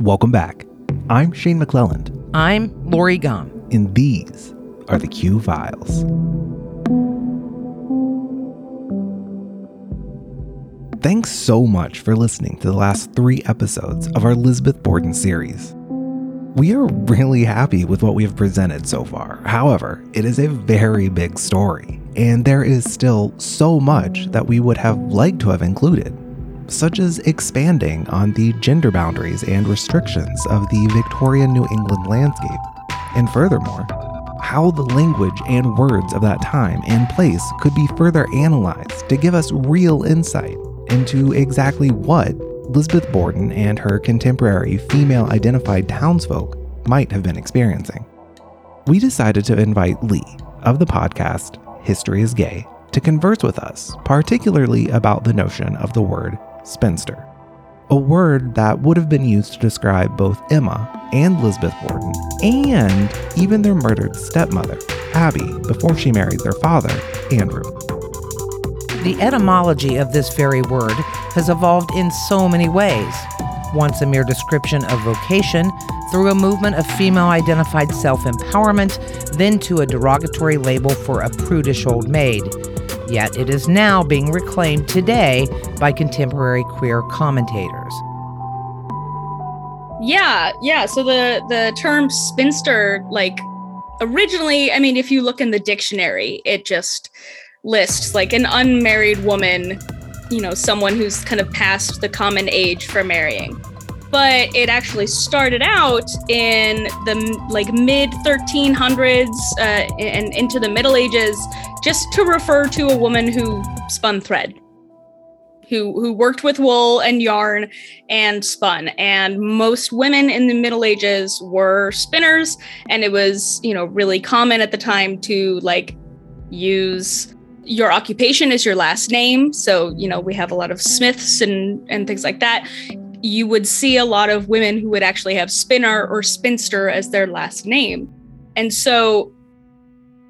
Welcome back. I'm Shane McClelland, I'm Lori Gum. and these are the Q Files. Thanks so much for listening to the last three episodes of our Elizabeth Borden series. We are really happy with what we have presented so far. However, it is a very big story, and there is still so much that we would have liked to have included, such as expanding on the gender boundaries and restrictions of the Victorian New England landscape, and furthermore, how the language and words of that time and place could be further analyzed to give us real insight into exactly what Elizabeth Borden and her contemporary female identified townsfolk might have been experiencing. We decided to invite Leigh of the podcast History is Gay to converse with us, particularly about the notion of the word spinster, a word that would have been used to describe both Emma and Elizabeth Borden, and even their murdered stepmother, Abby, before she married their father, Andrew. The etymology of this very word has evolved in so many ways. Once a mere description of vocation, through a movement of female identified self empowerment, then to a derogatory label for a prudish old maid. Yet it is now being reclaimed today by contemporary queer commentators. Yeah, yeah. So the the term spinster, like originally, I mean, if you look in the dictionary, it just lists like an unmarried woman, you know, someone who's kind of past the common age for marrying. But it actually started out in the like mid 1300s uh, and into the Middle Ages, just to refer to a woman who spun thread who who worked with wool and yarn and spun. And most women in the middle ages were spinners and it was you know really common at the time to like use your occupation as your last name. So you know we have a lot of smiths and and things like that you would see a lot of women who would actually have spinner or spinster as their last name. And so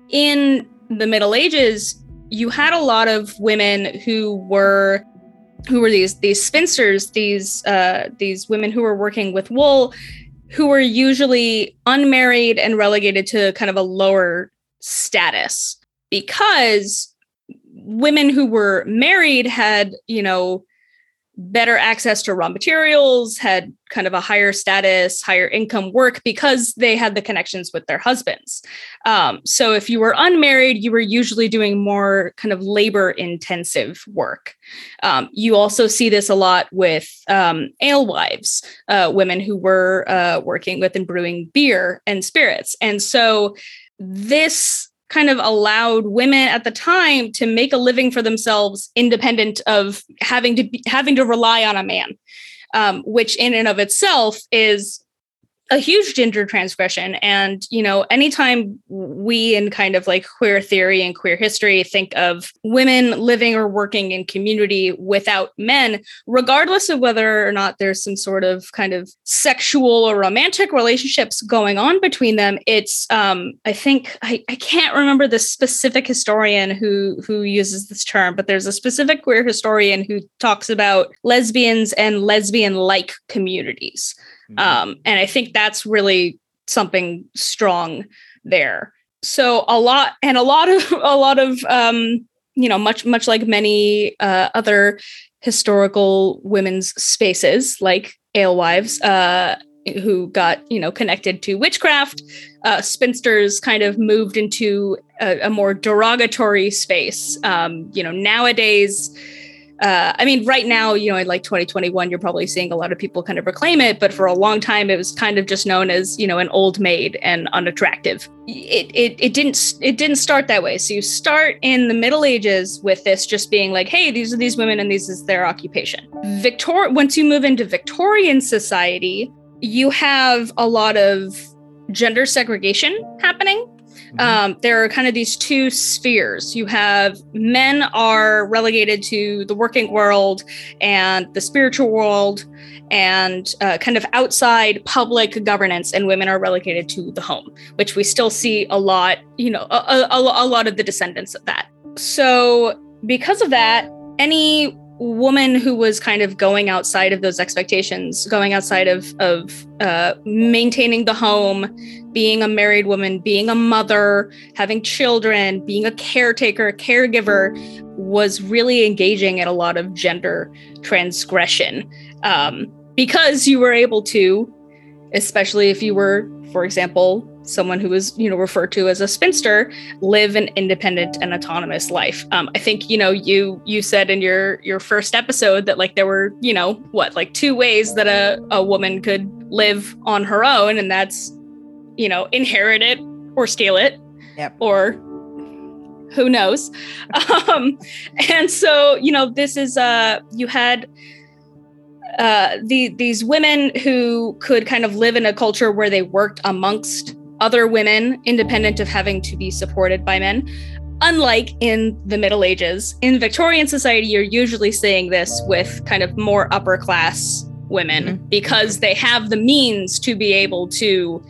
in the middle ages you had a lot of women who were who were these these spinsters, these uh, these women who were working with wool, who were usually unmarried and relegated to kind of a lower status because women who were married had you know better access to raw materials, had kind of a higher status, higher income work because they had the connections with their husbands. Um, so if you were unmarried, you were usually doing more kind of labor intensive work. Um, you also see this a lot with um, alewives, uh, women who were uh, working with and brewing beer and spirits. And so this kind of allowed women at the time to make a living for themselves independent of having to be, having to rely on a man um, which in and of itself is a huge gender transgression. And you know anytime we in kind of like queer theory and queer history think of women living or working in community without men regardless of whether or not there's some sort of kind of sexual or romantic relationships going on between them it's um i think i, I can't remember the specific historian who who uses this term but there's a specific queer historian who talks about lesbians and lesbian like communities um, and I think that's really something strong there. So a lot and a lot of a lot of um, you know much much like many uh, other historical women's spaces like alewives uh, who got you know connected to witchcraft uh, spinsters kind of moved into a, a more derogatory space. Um, you know nowadays uh, I mean, right now, you know, in like 2021, you're probably seeing a lot of people kind of reclaim it, but for a long time, it was kind of just known as, you know, an old maid and unattractive. It, it, it didn't it didn't start that way. So you start in the Middle Ages with this just being like, hey, these are these women and this is their occupation. Victor once you move into Victorian society, you have a lot of gender segregation happening um, there are kind of these two spheres. You have men are relegated to the working world and the spiritual world and uh, kind of outside public governance, and women are relegated to the home, which we still see a lot, you know, a, a, a lot of the descendants of that. So, because of that, any woman who was kind of going outside of those expectations, going outside of of uh, maintaining the home, being a married woman, being a mother, having children, being a caretaker, a caregiver, was really engaging in a lot of gender transgression. Um, because you were able to, especially if you were, for example, someone who was you know referred to as a spinster live an independent and autonomous life um, i think you know you you said in your your first episode that like there were you know what like two ways that a, a woman could live on her own and that's you know inherit it or steal it yep. or who knows um, and so you know this is uh you had uh, the, these women who could kind of live in a culture where they worked amongst other women, independent of having to be supported by men. Unlike in the Middle Ages, in Victorian society, you're usually seeing this with kind of more upper class women mm-hmm. because they have the means to be able to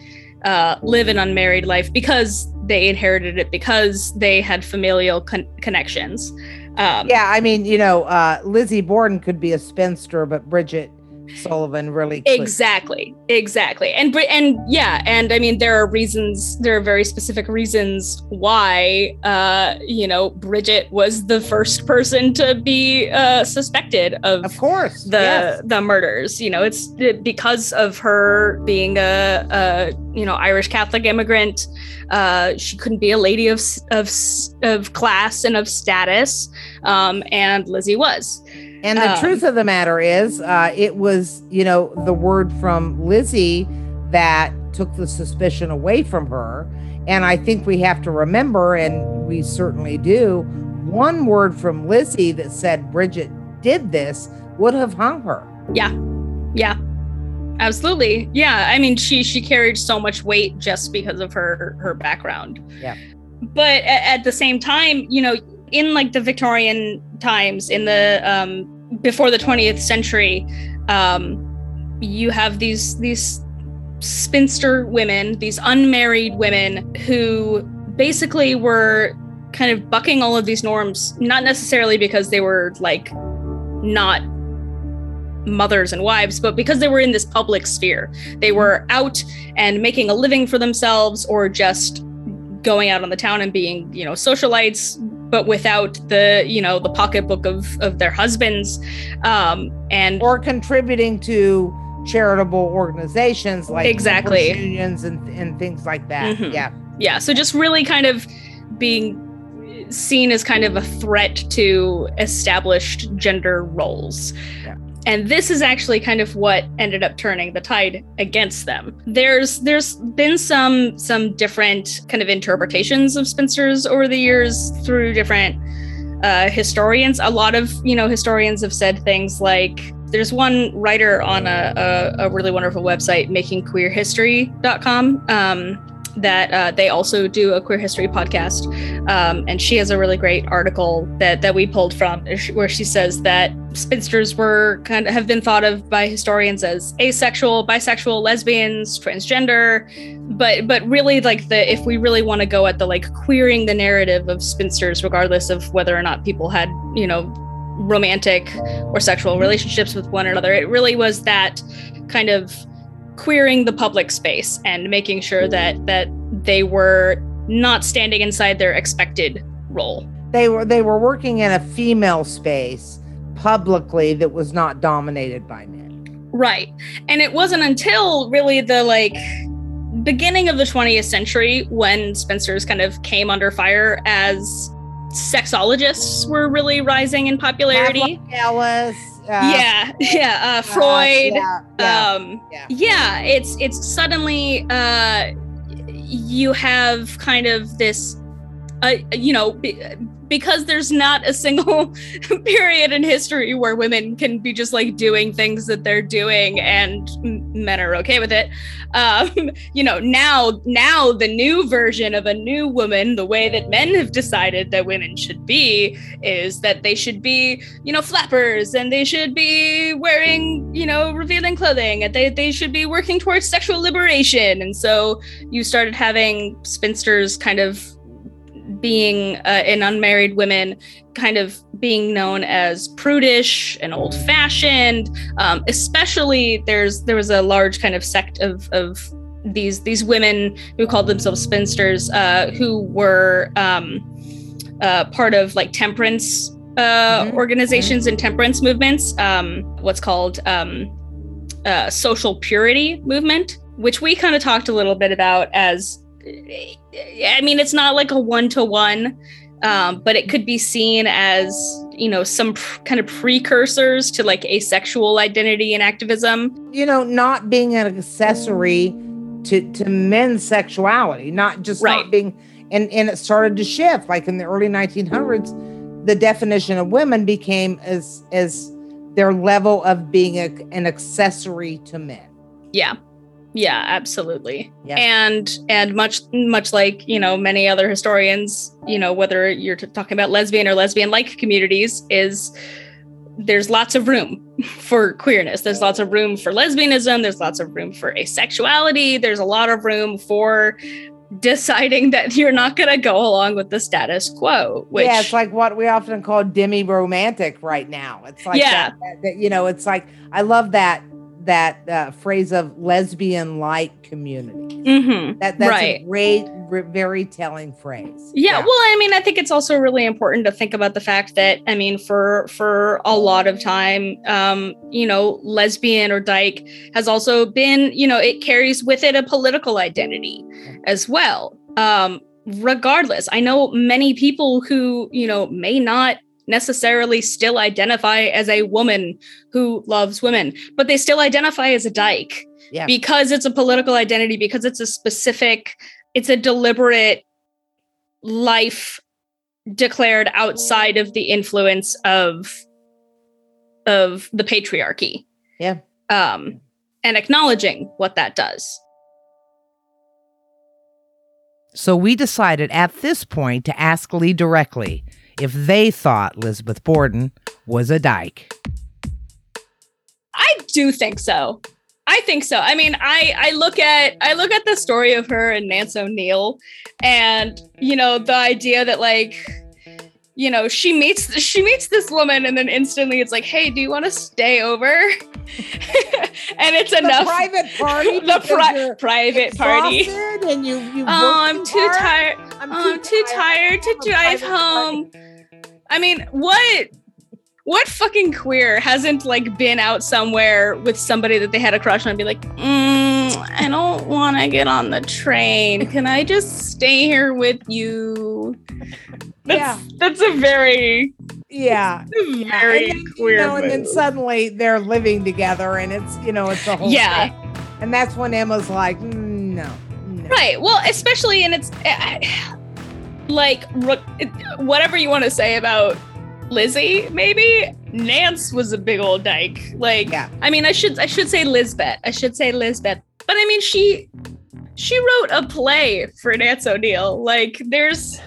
uh, live an unmarried life because they inherited it because they had familial con- connections. Um, yeah, I mean, you know, uh, Lizzie Borden could be a spinster, but Bridget Sullivan really exactly exactly. And and yeah and I mean there are reasons there are very specific reasons why uh you know Bridget was the first person to be uh suspected of of course the yes. the murders. You know it's because of her being a, a you know Irish Catholic immigrant uh she couldn't be a lady of of of class and of status um and Lizzie was and the um, truth of the matter is, uh, it was, you know, the word from Lizzie that took the suspicion away from her. And I think we have to remember, and we certainly do, one word from Lizzie that said Bridget did this would have hung her. Yeah. Yeah. Absolutely. Yeah. I mean, she she carried so much weight just because of her her background. Yeah. But at, at the same time, you know, in like the Victorian times, in the um, before the 20th century, um, you have these these spinster women, these unmarried women who basically were kind of bucking all of these norms, not necessarily because they were like not mothers and wives, but because they were in this public sphere. They were out and making a living for themselves or just going out on the town and being, you know, socialites, but without the you know the pocketbook of of their husbands um and or contributing to charitable organizations like exactly. Unions and, and things like that. Mm-hmm. yeah. Yeah so just really kind of being seen as kind of a threat to established gender roles. Yeah and this is actually kind of what ended up turning the tide against them. There's there's been some some different kind of interpretations of spinsters over the years through different uh, historians. A lot of you know historians have said things like there's one writer on a, a, a really wonderful website makingqueerhistory.com um, that uh, they also do a queer history podcast. Um, and she has a really great article that that we pulled from where she says that spinsters were kind of have been thought of by historians as asexual bisexual lesbians transgender. But but really like the if we really want to go at the like queering the narrative of spinsters regardless of whether or not people had you know romantic or sexual relationships with one another it really was that kind of queering the public space and making sure that that they were not standing inside their expected role. They were they were working in a female space publicly that was not dominated by men. Right. And it wasn't until really the like beginning of the 20th century when spinsters kind of came under fire as sexologists were really rising in popularity. Ellis, yeah, yeah. Uh, Freud. Yeah, yeah, um, yeah. yeah, it's it's suddenly uh, you have kind of this, uh, you know, because there's not a single period in history where women can be just like doing things that they're doing and men are okay with it. Um, you know now now the new version of a new woman the way that men have decided that women should be is that they should be you know flappers and they should be wearing you know revealing clothing and they, they should be working towards sexual liberation. And so you started having spinsters kind of being uh, and unmarried woman kind of being known as prudish and old fashioned um, especially there's there was a large kind of sect of of these these women who called themselves spinsters uh, who were um, uh, part of like temperance uh, mm-hmm. organizations and temperance movements um, what's called um, uh, social purity movement which we kind of talked a little bit about as I mean, it's not like a one to one, but it could be seen as you know some pr- kind of precursors to like asexual identity and activism. You know, not being an accessory to to men's sexuality, not just right. not being, and and it started to shift. Like in the early 1900s, the definition of women became as as their level of being a, an accessory to men. Yeah yeah absolutely. Yeah. and and much much like you know many other historians you know whether you're talking about lesbian or lesbian like communities is there's lots of room for queerness. There's lots of room for lesbianism. There's lots of room for asexuality. There's a lot of room for deciding that you're not going to go along with the status quo which yeah it's like what we often call demi romantic right now. It's like yeah. that, that, that, you know it's like i love that that uh, phrase of lesbian like community. Mm-hmm. That that's right. a great, very telling phrase. Yeah, yeah, well, I mean, I think it's also really important to think about the fact that I mean, for for a lot of time, um, you know, lesbian or dyke has also been, you know, it carries with it a political identity as well. Um, regardless, I know many people who you know may not necessarily still identify as a woman who loves women, but they still identify as a dyke yeah. because it's a political identity, because it's a specific, it's a deliberate life declared outside of the influence of of the patriarchy. Yeah. Um and acknowledging what that does. So we decided at this point to ask Leigh directly if they thought Elizabeth Borden was a dyke. I do think so. I think so. I mean, I I look at I look at the story of her and Nance O'Neill, and you know the idea that like, you know, she meets she meets this woman, and then instantly it's like, hey, do you want to stay over? and it's the enough. Private party. the pri- private party. And you you. Oh, I'm too tired. I'm, oh, too, I'm too tired, tired to drive home. Party. I mean, what what fucking queer hasn't like been out somewhere with somebody that they had a crush on and be like, mm, I don't want to get on the train. Can I just stay here with you? That's, yeah, that's a very yeah, very then, queer. You know, and then suddenly they're living together, and it's you know it's a whole yeah. Thing. And that's when Emma's like, mm, no, no, right. Well, especially and it's. I, like whatever you want to say about Lizzie, maybe Nance was a big old dyke. Like, yeah. I mean, I should I should say Lizbeth. I should say Lizbeth. But I mean, she she wrote a play for Nance O'Neill. Like, there's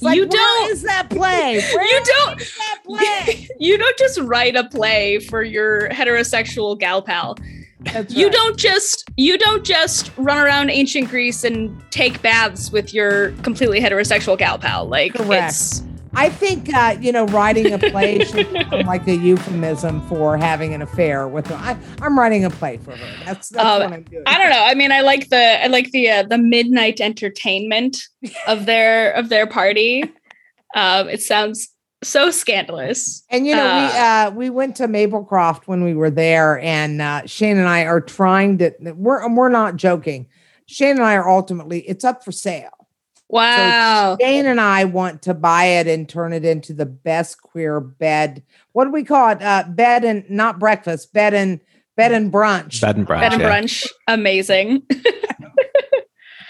like, you don't is that play? You don't that play? You don't just write a play for your heterosexual gal pal. That's you right. don't just you don't just run around ancient Greece and take baths with your completely heterosexual gal pal. Like Correct. I think uh, you know writing a play should become like a euphemism for having an affair with her. I, am writing a play for her. That's, that's uh, what I'm doing. I don't know. I mean, I like the I like the uh, the midnight entertainment of their of their party. Um, it sounds so scandalous. And you know, uh, we uh we went to Maplecroft when we were there, and uh Shane and I are trying to we're we're not joking. Shane and I are ultimately it's up for sale. Wow. So Shane and I want to buy it and turn it into the best queer bed. What do we call it? Uh bed and not breakfast, bed and bed and brunch. Bed and brunch. Bed and yeah. brunch. Amazing.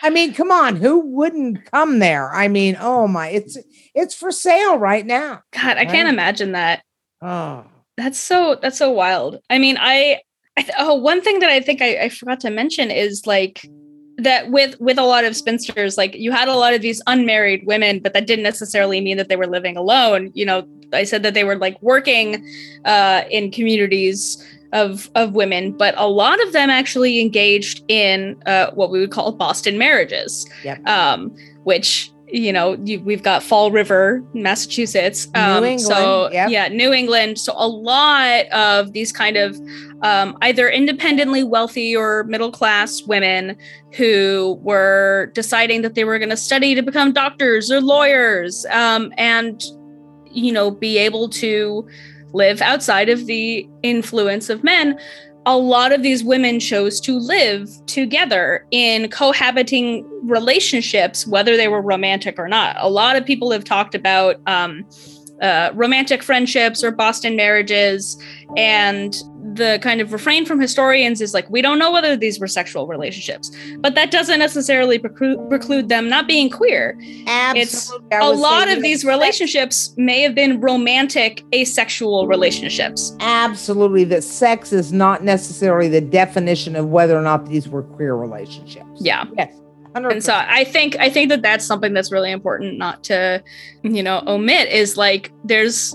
I mean, come on, who wouldn't come there? I mean, oh my, it's it's for sale right now. God, I right? can't imagine that. Oh, that's so that's so wild. I mean, I, I oh, one thing that I think I, I forgot to mention is like that with with a lot of spinsters like you had a lot of these unmarried women but that didn't necessarily mean that they were living alone you know i said that they were like working uh, in communities of of women but a lot of them actually engaged in uh, what we would call boston marriages yep. um, which you know, you, we've got Fall River, Massachusetts. Um, New England, so yep. yeah, New England. So a lot of these kind of um, either independently wealthy or middle class women who were deciding that they were going to study to become doctors or lawyers um, and you know be able to live outside of the influence of men a lot of these women chose to live together in cohabiting relationships, whether they were romantic or not. A lot of people have talked about um, uh, romantic friendships or Boston marriages. And the kind of refrain from historians is like, we don't know whether these were sexual relationships, but that doesn't necessarily preclude, preclude them not being queer. Absolutely. It's a lot of these relationships may have been romantic, asexual relationships. Absolutely. That sex is not necessarily the definition of whether or not these were queer relationships. Yeah. Yes. 100. and so i think i think that that's something that's really important not to you know omit is like there's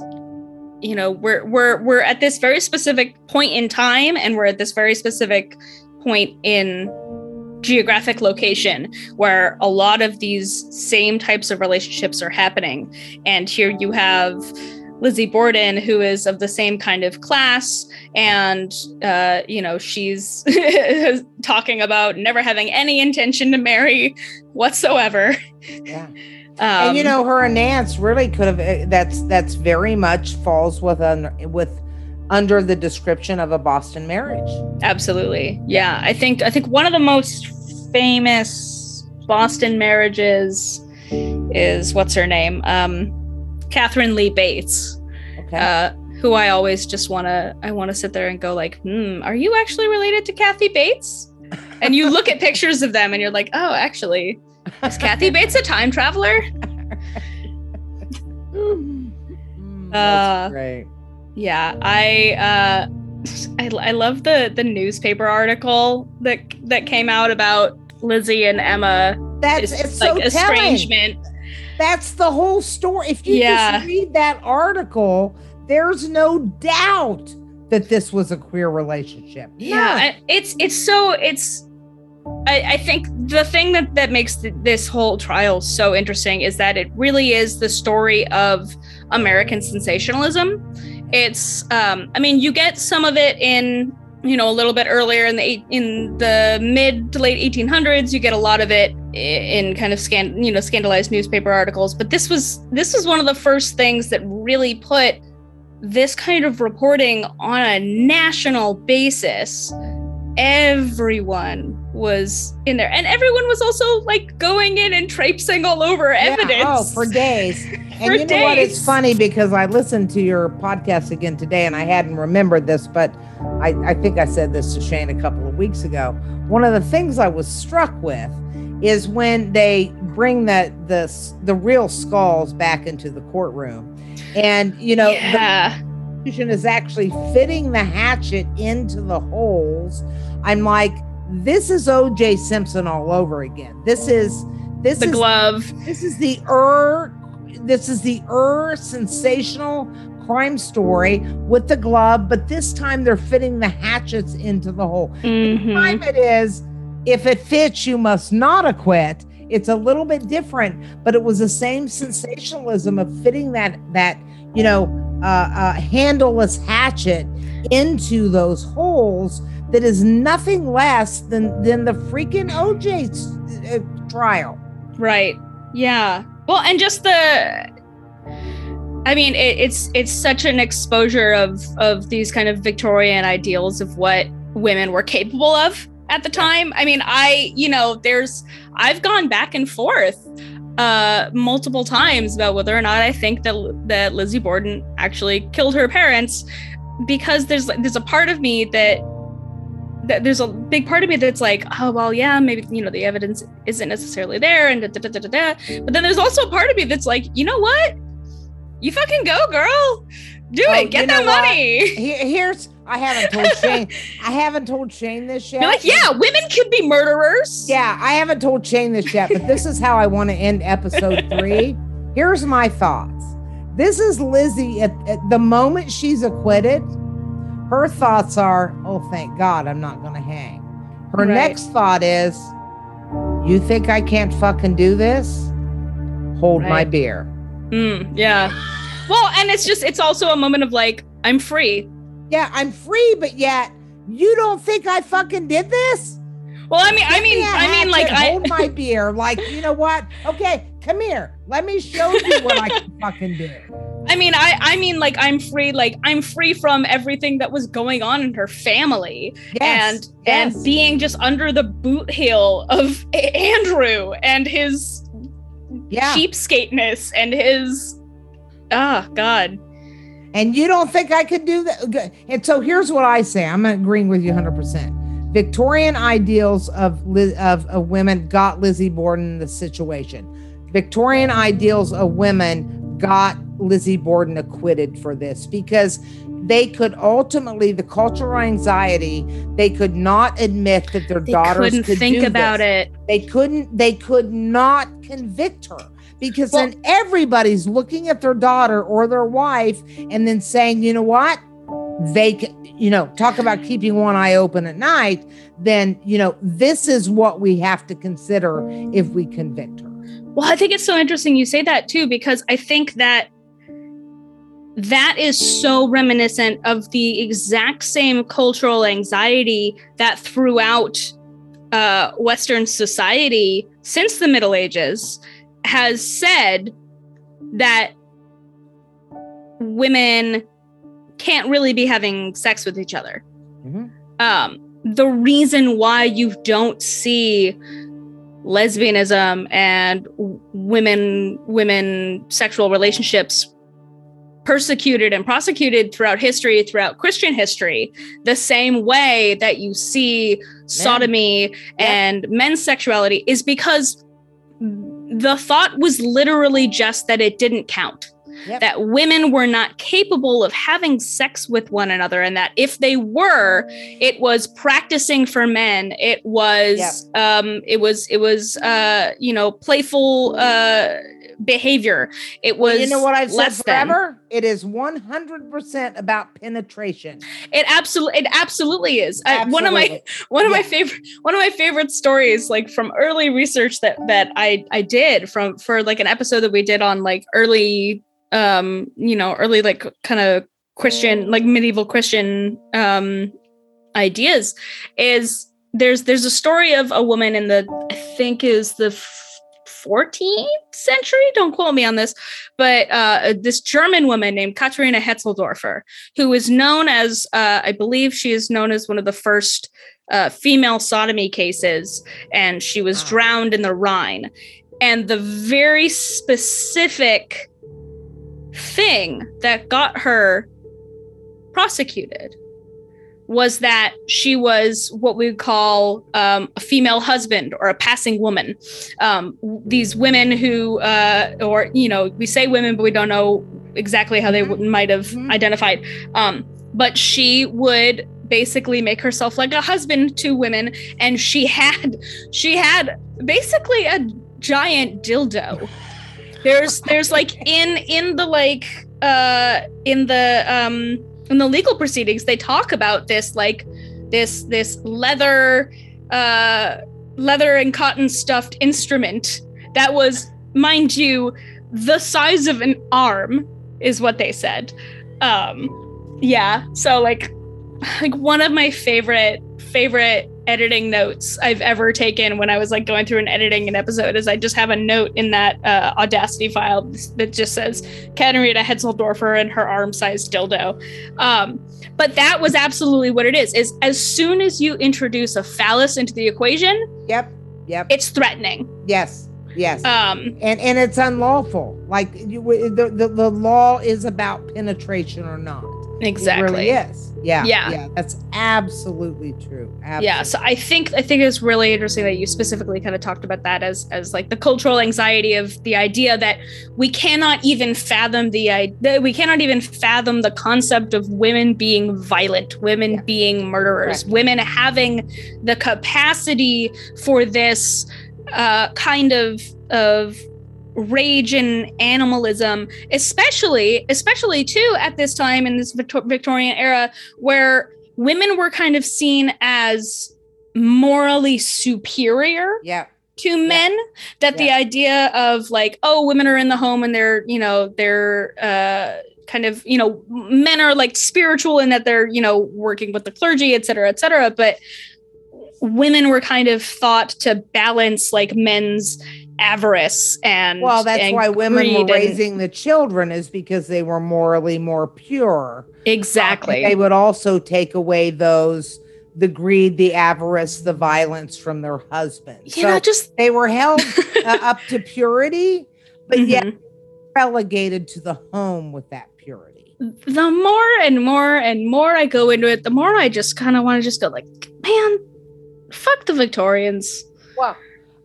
you know we're we're we're at this very specific point in time and we're at this very specific point in geographic location where a lot of these same types of relationships are happening and here you have Lizzie Borden, who is of the same kind of class, and uh, you know she's talking about never having any intention to marry whatsoever. yeah. Um, and you know, her and Nance really could have. eh, That's that's very much falls with un, with under the description of a Boston marriage. absolutely, yeah. I think I think one of the most famous Boston marriages is what's her name, um, Katharine Lee Bates. Okay. uh, who I always just want to I want to sit there and go like, hmm, are you actually related to Kathy Bates? And you look at pictures of them and you're like, oh, actually, is Kathy Bates a time traveler? Uh, that's great. Yeah, I uh, I, I love the the newspaper article that that came out about Lizzie and Emma. That's It's, it's like so telling. That's the whole story. If you Yeah. just read that article, there's no doubt that this was a queer relationship. Yeah. I- it's it's so it's. I, I think the thing that that makes th- this whole trial so interesting is that it really is the story of American sensationalism. It's, um, I mean, you get some of it in you know a little bit earlier in the in the mid to late 1800s. You get a lot of it in kind of scan you know scandalized newspaper articles. But this was this was one of the first things that really put this kind of reporting on a national basis everyone was in there and everyone was also like going in and traipsing all over Yeah, oh, evidence Oh, for days. And For you know what? It's funny because I listened to your podcast again today and I hadn't remembered this, but I, I think I said this to Shane a couple of weeks ago. One of the things I was struck with is when they bring the the the real skulls back into the courtroom. And you know, the yeah prosecution is actually fitting the hatchet into the holes. I'm like, this is OJ Simpson all over again. This is this the is glove this is the er this is the er sensational crime story with the glove, but this time they're fitting the hatchets into the hole. Mhm. Time it is, if it fits, you must not acquit. It's a little bit different, but it was the same sensationalism of fitting that that you know uh, uh, handleless hatchet into those holes. That is nothing less than than the freaking OJ uh, trial. right. Yeah. Well and just the i mean it, it's it's such an exposure of of these kind of victorian ideals of what women were capable of at the time. I mean i you know there's i've gone back and forth uh multiple times about whether or not i think that that lizzie borden actually killed her parents because there's there's a part of me that that there's a big part of me that's like, oh well, yeah, maybe you know the evidence isn't necessarily there, and da, da, da, da, da, but then there's also a part of me that's like, you know what, you fucking go, girl, do Oh, it, get that money. Here's I haven't told Shane. I haven't told Shane this yet. Be like, yeah, women can be murderers. Yeah, I haven't told Shane this yet, but this is how I want to end episode three. Here's my thoughts. This is Lizzie at, at the moment she's acquitted. Her thoughts are, oh, thank God I'm not going to hang. Her Right. next thought is, you think I can't fucking do this? hold my beer. Mm, yeah. Well, and it's just it's also a moment of like I'm free. Yeah, I'm free, but yet you don't think I fucking did this? Well, I mean, I Give me mean, a I mean, like I. hold my beer. Like, you know what? Okay, come here. Let me show you what I can fucking do. I mean, I, I mean, like I'm free, like I'm free from everything that was going on in her family, Yes, and yes. and being just under the boot heel of A- Andrew and his yeah. cheapskateness and his, ah, God, And you don't think I could do that? And so here's what I say. I'm agreeing with you 100%. Victorian ideals of of, of women got Lizzie Borden in the situation. Victorian ideals of women got Lizzie Borden acquitted for this because they could ultimately the cultural anxiety they could not admit that their they daughters couldn't could think about this. it. they couldn't they could not convict her because Well- then everybody's looking at their daughter or their wife and then saying you know what? They c- you know talk about keeping one eye open at night then you know this is what we have to consider if we convict her. Well, I think it's so interesting you say that too, because I think that that is so reminiscent of the exact same cultural anxiety that throughout uh, Western society since the Middle Ages has said that women can't really be having sex with each other. Mhm. Um, the reason why you don't see lesbianism and women women sexual relationships persecuted and prosecuted throughout history throughout christian history the same way that you see sodomy and men's sexuality is because the thought was literally just that it didn't count. Yep. that women were not capable of having sex with one another and that if they were it was practicing for men. It was um it was it was uh you know playful uh behavior. It was you know what i've said less than. forever? It is 100% about penetration. It absolutely it absolutely is. Uh, one of my one of my favorite one of my favorite stories like from early research that that i i did from for like an episode that we did on like early um you know early like kind of christian like medieval christian um ideas is there's there's a story of a woman in the i think is the 14th century don't quote me on this but uh this german woman named katharina hetzeldorfer who is known as uh i believe she is known as one of the first uh, female sodomy cases and she was Wow. drowned in the rhine and the very specific thing that got her prosecuted was that she was what we would call um, a female husband or a passing woman. Um, these women who, uh, or you know, we say women, but we don't know exactly how they Mhm. w- might have Mhm. identified. Um, but she would basically make herself like a husband to women, and she had she had basically a giant dildo. There's there's like in in the like uh in the um in the legal proceedings they talk about this like this this leather uh leather and cotton stuffed instrument that was mind you the size of an arm is what they said. Um yeah so like like one of my favorite favorite editing notes I've ever taken when I was like going through and editing an episode is I just have a note in that uh, Audacity file that just says Katarina Hetzeldorfer and her arm-sized dildo. Um, but that was absolutely what it is. Is as soon as you introduce a phallus into the equation, yep yep it's threatening. yes yes Um, and and it's unlawful like you, the, the the law is about penetration or not exactly. it really is yeah Yeah. yeah that's absolutely true absolutely. yeah so i think i think it's really interesting that you specifically kind of talked about that as as like the cultural anxiety of the idea that we cannot even fathom the idea we cannot even fathom the concept of women being violent women Yeah. being murderers Correct. women having the capacity for this uh kind of of rage and animalism especially especially too at this time in this Victor- victorian era where women were kind of seen as morally superior yeah. to men that the idea of like oh women are in the home and they're you know they're uh kind of you know men are like spiritual in that they're you know working with the clergy et cetera et cetera but women were kind of thought to balance like men's avarice and Well, that's and why women were and- raising the children is because they were morally more pure. exactly They would also take away those the greed, the avarice, the violence from their husbands. know so just they were held uh, up to purity, but yet Mhm. relegated to the home with that purity. the more and more and more I go into it, the more I just kind of want to just go like, man, fuck the Victorians. Well,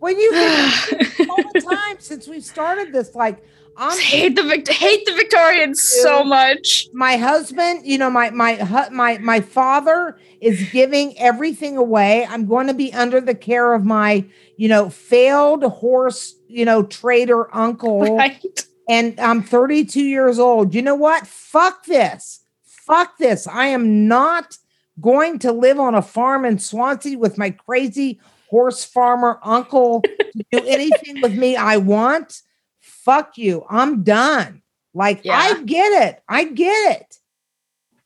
when you think all the time since we started this, like I'm hate the Vic- hate the Victorians so much. my husband, you know, my my my my father is giving everything away. I'm going to be under the care of my, you know, failed horse, you know, trader uncle. Right? And I'm 32 years old. You know what? Fuck this. Fuck this. I am not going to live on a farm in Swansea with my crazy horse farmer uncle to do anything with me I want. Fuck you. I'm done. Like, Yeah. I get it. I get it. I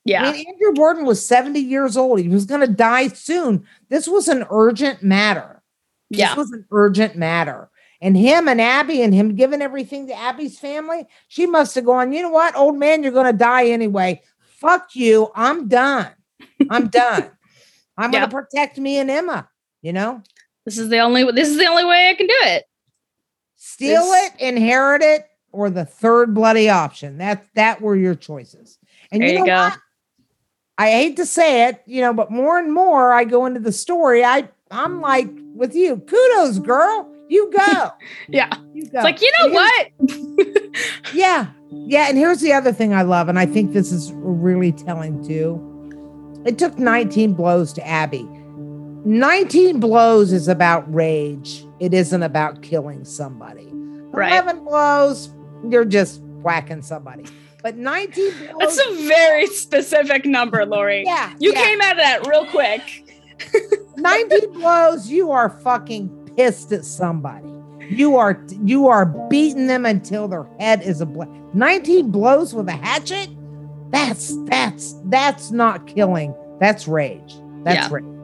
Yeah. mean, Andrew Borden was 70 years old. He was going to die soon. This was an urgent matter. Yeah. This was an urgent matter. And him and Abby and him giving everything to Abby's family, she must have gone, you know what, old man, you're going to die anyway. Fuck you. I'm done. I'm done. I'm Yeah. going to protect me and Emma, you know? This is the only this is the only way I can do it. Steal This- it, inherit it, or the third bloody option. That that were your choices. And There you you know go. what? I hate to say it, you know, but more and more I go into the story. I I'm like with you, kudos, girl. You go. Yeah. You go. It's like, you know what? Yeah. Yeah. And here's the other thing I love, and I think this is really telling too. It took 19 blows to Abby. 19 blows is about rage. It isn't about killing somebody. Right. 11 blows, you're just whacking somebody. But 19 blows. That's a very specific number, Lori. yeah. You yeah. came out of that real quick. 19 blows, you are fucking pissed at somebody. You are you are beating them until their head is a blood. 19 blows with a hatchet? That's that's that's not killing. That's rage. That's Yeah. rage.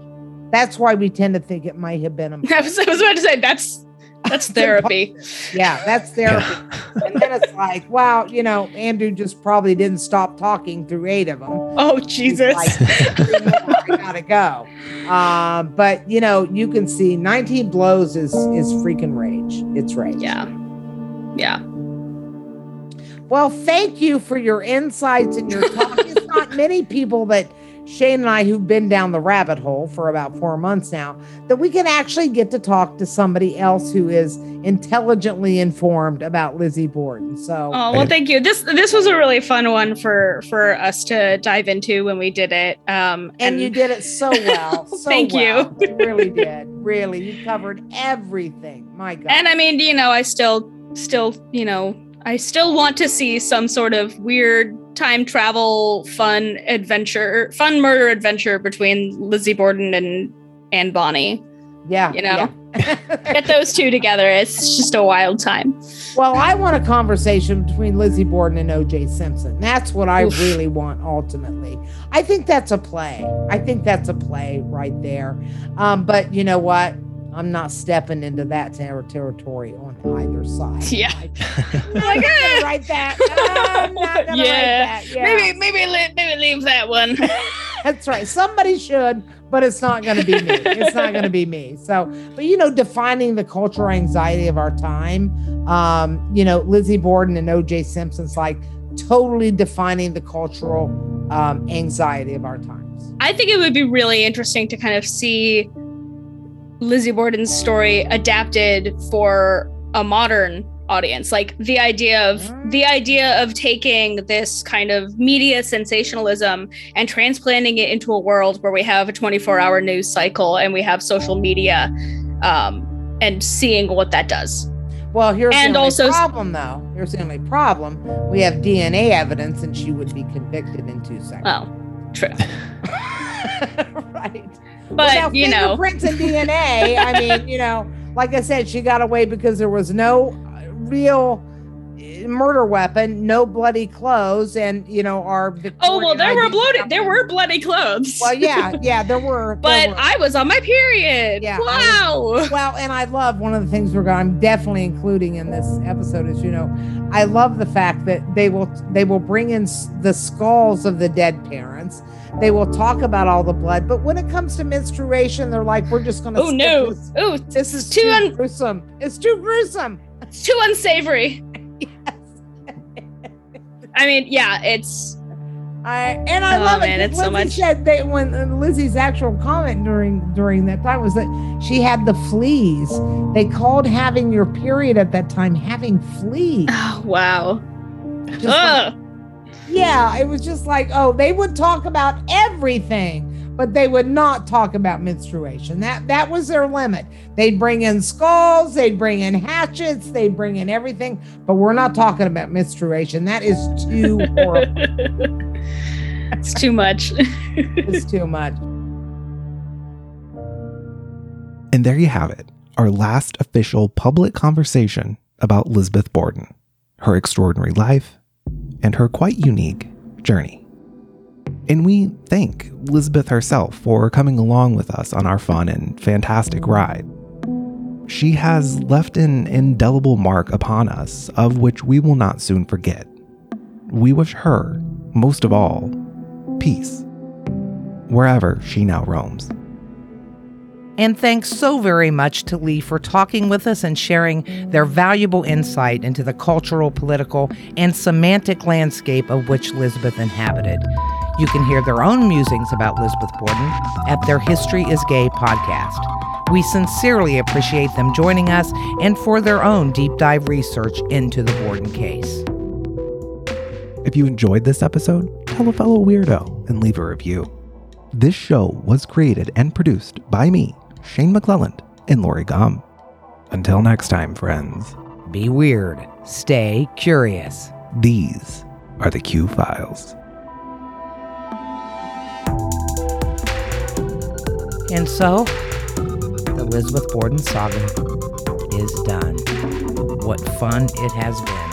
That's why we tend to think it might have been a I was, I was about to say that's that's therapy. yeah, that's therapy. and then it's like, wow, you know, Andrew just probably didn't stop talking through eight of them. Oh Jesus. Like, I gotta go. Um, but you know, you can see 19 blows is is freaking rage. It's rage. yeah. Yeah. Well, thank you for your insights and your talk. it's not many people that Shane and I, who've been down the rabbit hole for about four months now, that we can actually get to talk to somebody else who is intelligently informed about Lizzie Borden. So, Oh well, thank you. This this was a really fun one for for us to dive into when we did it. Um, and you did it so well. So Thank you. you. really did. Really, you covered everything. My God. and I mean, you know, I still still you know I still want to see some sort of weird time travel fun adventure, fun murder adventure between Lizzie Borden and and Bonnie. yeah, you know. yeah. Get those two together. It's just a wild time. Well, I want a conversation between Lizzie Borden and OJ Simpson. That's what I Oof. really want ultimately. I think that's a play. I think that's a play right there. Um, but you know what? I'm not stepping into that ter- territory on either side. Yeah. Like, I'm not gonna write that. I'm not gonna Yeah. write that. Yeah. Maybe maybe le- maybe leave that one. That's right. Somebody should, but it's not going to be me. It's not going to be me. So, but you know, defining the cultural anxiety of our time, um, you know, Lizzie Borden and OJ Simpson's like totally defining the cultural um, anxiety of our times. I think it would be really interesting to kind of see Lizzie Borden's story adapted for a modern audience like the idea of the idea of taking this kind of media sensationalism and transplanting it into a world where we have a 24-hour news cycle and we have social media um, and seeing what that does Well, here's And the only also- problem, though. Here's the only problem: we have DNA evidence, and she would be convicted in two seconds. oh true right. But you know fingerprints and DNA. I mean, you know, like I said, she got away because there was no uh, real uh, murder weapon, no bloody clothes, and you know our. Oh well, Victorian there were bloody. There were bloody clothes. Well, yeah, yeah, there were. there but were. I was on my period. Yeah, Wow. Well, and I love one of the things we're going. I'm definitely including in this episode is you know, I love the fact that they will they will bring in the skulls of the dead parents. They will talk about all the blood, but when it comes to menstruation, they're like, we're just going to. Oh no. Oh, This is Too too, un- gruesome. It's too gruesome. it's too unsavory. yes. I mean, yeah, it's I and I Oh, love man, it. it's so Lizzie much- said that when Lizzie's actual comment during during that time was that she had the fleas. They called having your period at that time having fleas. oh wow. Just like- Ugh. Yeah, it was just like, oh, they would talk about everything, but they would not talk about menstruation. That that was their limit. They'd bring in skulls, they'd bring in hatchets, they'd bring in everything, but we're not talking about menstruation. That is too horrible. it's too much. it's too much. And there you have it, our last official public conversation about Lizbeth Borden, her extraordinary life, and her quite unique journey. And we thank Lizbeth herself for coming along with us on our fun and fantastic ride. She has left an indelible mark upon us, of which we will not soon forget. We wish her, most of all, peace, wherever she now roams. And thanks so very much to Leigh for talking with us and sharing their valuable insight into the cultural, political, and semantic landscape of which Lizbeth inhabited. You can hear their own musings about Lizbeth Borden at their History is Gay podcast. We sincerely appreciate them joining us and for their own deep dive research into the Borden case. If you enjoyed this episode, tell a fellow weirdo and leave a review. This show was created and produced by me, Shane McClelland, and Lori Gum. Until next time, friends, Be weird, stay curious. these are the Q files. And so, the Elizabeth Borden saga is done. What fun it has been.